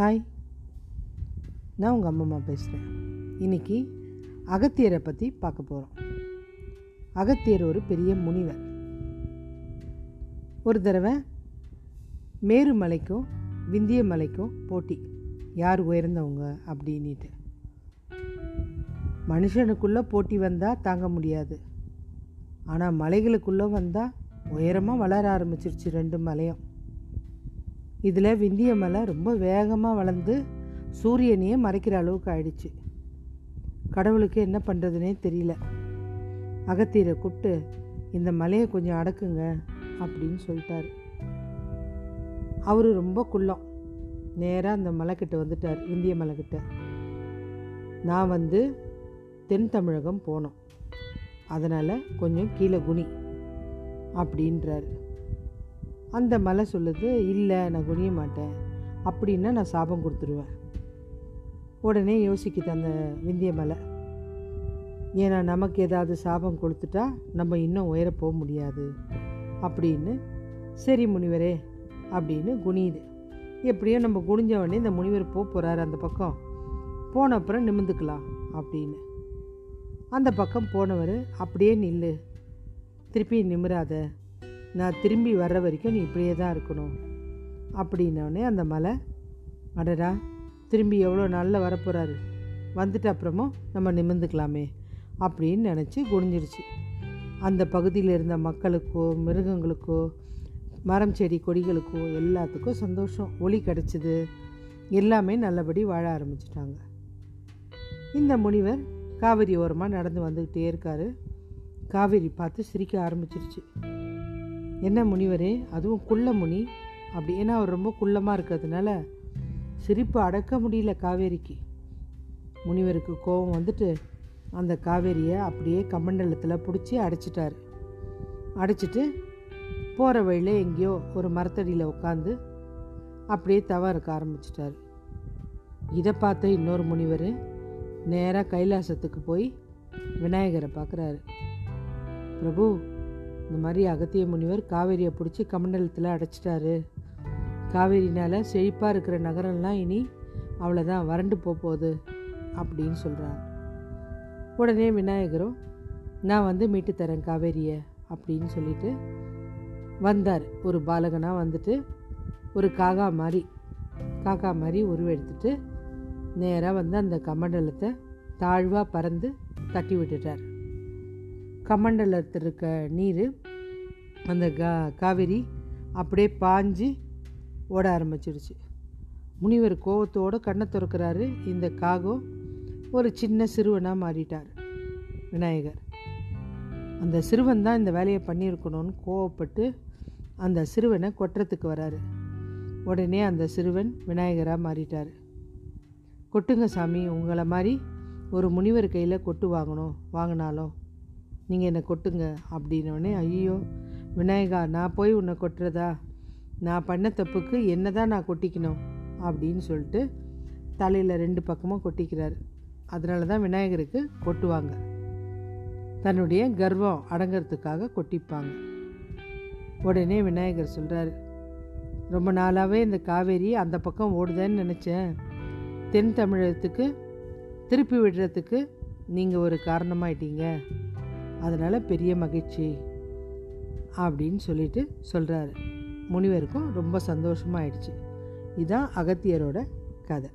Hi நான் உங்கள் அம்மம்மா பேசுகிறேன் இன்னைக்கு அகத்தியரை பற்றி பார்க்க போகிறோம் அகத்தியர் ஒரு பெரிய முனிவர். ஒரு தடவை மேரு மலைக்கும் விந்திய மலைக்கும் போட்டி. யார் உயர்ந்தவங்க அப்படின்ட்டு மனுஷனுக்குள்ளே போட்டி வந்தால் தாங்க முடியாது. ஆனால் மலைகளுக்குள்ளே வந்தால் உயரமாக வளர ஆரம்பிச்சிருச்சு ரெண்டு மலையும். இதில் விந்திய மலை ரொம்ப வேகமாக வளர்ந்து சூரியனையே மறைக்கிற அளவுக்கு ஆயிடுச்சு. கடவுளுக்கு என்ன பண்ணுறதுனே தெரியல. அகத்தீரை கூப்பிட்டு இந்த மலையை கொஞ்சம் அடக்குங்க அப்படின்னு சொல்லிட்டார். அவர் ரொம்ப குள்ளம். நேராக அந்த மலைக்கிட்ட வந்துட்டார் விந்திய மலைக்கிட்ட நான் வந்து தென் தமிழகம் போனோம். அதனால் கொஞ்சம் கீழே குனி அப்படின்றாரு. அந்த மலை சொல்லுது இல்லை நான் குனிய மாட்டேன். அப்படின்னா நான் சாபம் கொடுத்துருவேன். உடனே யோசிக்குது அந்த விந்திய மலை. ஏன்னா நமக்கு ஏதாவது சாபம் கொடுத்துட்டா நம்ம இன்னும் உயர போக முடியாது. அப்படின்னு சரி முனிவரே அப்படின்னு குனியுது. எப்படியோ நம்ம குனிஞ்ச உடனே இந்த முனிவர் போக போகிறாரு அந்த பக்கம். போன அப்புறம் நிமிந்துக்கலாம் அப்படின்னு. அந்த பக்கம் போனவர் அப்படியே நில்லு. திருப்பி நிமிராத. நான் திரும்பி வர்ற வரைக்கும் நீ இப்படியே தான் இருக்கணும். அப்படின்னோடனே அந்த மலை அடடா திரும்பி எவ்வளோ நாளில் வரப்போகிறாரு வந்துட்டு அப்புறமும் நம்ம நிமிர்ந்துக்கலாமே அப்படின்னு நினச்சி குனிஞ்சிருச்சு. அந்த பகுதியில் இருந்த மக்களுக்கோ மிருகங்களுக்கோ மரம் செடி கொடிகளுக்கோ எல்லாத்துக்கும் சந்தோஷம் ஒளி கிடச்சிது. எல்லாமே நல்லபடி வாழ ஆரம்பிச்சிட்டாங்க. இந்த முனிவர் காவிரி ஓரமாக நடந்து வந்துக்கிட்டே இருக்காரு. காவேரி பார்த்து சிரிக்க ஆரம்பிச்சிருச்சு. என்ன முனிவரே? அதுவும் குள்ள முனி. அப்படி ஏன்னா அவர் ரொம்ப குள்ளமாக இருக்கிறதுனால சிரிப்பு அடக்க முடியல காவேரிக்கு. முனிவருக்கு கோபம் வந்துட்டு அந்த காவேரியை அப்படியே கமண்டலத்தில் பிடிச்சி அடைச்சிட்டார். அடைச்சிட்டு போகிற வழியில் எங்கேயோ ஒரு மரத்தடியில் உட்காந்து அப்படியே தவ இருக்க இதை பார்த்த இன்னொரு முனிவர் நேராக கைலாசத்துக்கு போய் விநாயகரை பார்க்குறாரு. பிரபு இந்த மாதிரி அகத்திய முனிவர் காவேரியை பிடிச்சி கமண்டலத்தில் அடைச்சிட்டாரு. காவேரினால் செழிப்பாக இருக்கிற நகரம்லாம் இனி அவ்வளோதான் வறண்டு போகுது அப்படின்னு சொல்கிறார் உடனே விநாயகரும் நான் வந்து மீட்டு தரேன் காவேரியை அப்படின்னு சொல்லிட்டு வந்தார். ஒரு பாலகனாக வந்துட்டு ஒரு காகா மாதிரி காக்கா மாதிரி உருவெடுத்துட்டு நேராக வந்து அந்த கமண்டலத்தை தாழ்வாக பறந்து தட்டி விட்டுட்டார். கமண்டலத்தில் இருக்க நீர் அந்த கா காவேரி அப்படியே பாஞ்சு ஓட ஆரம்பிச்சிடுச்சு முனிவர் கோவத்தோடு கண்ணை திறக்கிறாரு. இந்த காகம் ஒரு சின்ன சிறுவனாக மாறிட்டார் விநாயகர். அந்த சிறுவன் தான் இந்த வேலையை பண்ணியிருக்கணும்னு கோவப்பட்டு அந்த சிறுவனை கொட்டுறதுக்கு வராரு. உடனே அந்த சிறுவன் விநாயகராக மாறிட்டார். கொட்டுங்க சாமி உங்களை மாதிரி ஒரு முனிவர் கையில் கொட்டு வாங்கணும் வாங்கினாலும். நீங்கள் என்னை கொட்டுங்க அப்படின்னோடனே ஐயோ விநாயகா நான் போய் உன்னை கொட்டுறதா? நான் பண்ண தப்புக்கு என்ன தான் நான் கொட்டிக்கணும் அப்படின்னு சொல்லிட்டு தலையில் ரெண்டு பக்கமும் கொட்டிக்கிறார். அதனால தான் விநாயகருக்கு கொட்டுவாங்க. தன்னுடைய கர்வம் அடங்கிறதுக்காக கொட்டிப்பாங்க. உடனே விநாயகர் சொல்கிறார் ரொம்ப நாளாகவே இந்த காவேரி அந்த பக்கம் ஓடுதேன்னு நினச்சேன். தென் தமிழகத்துக்கு திருப்பி விடுறதுக்கு நீங்கள் ஒரு காரணமாயிட்டீங்க. அதனால் பெரிய மகிழ்ச்சி அப்படின்னு சொல்லிட்டு சொல்கிறாரு முனிவருக்கும் ரொம்ப சந்தோஷமாயிடுச்சு. இதுதான் அகத்தியரோட கதை.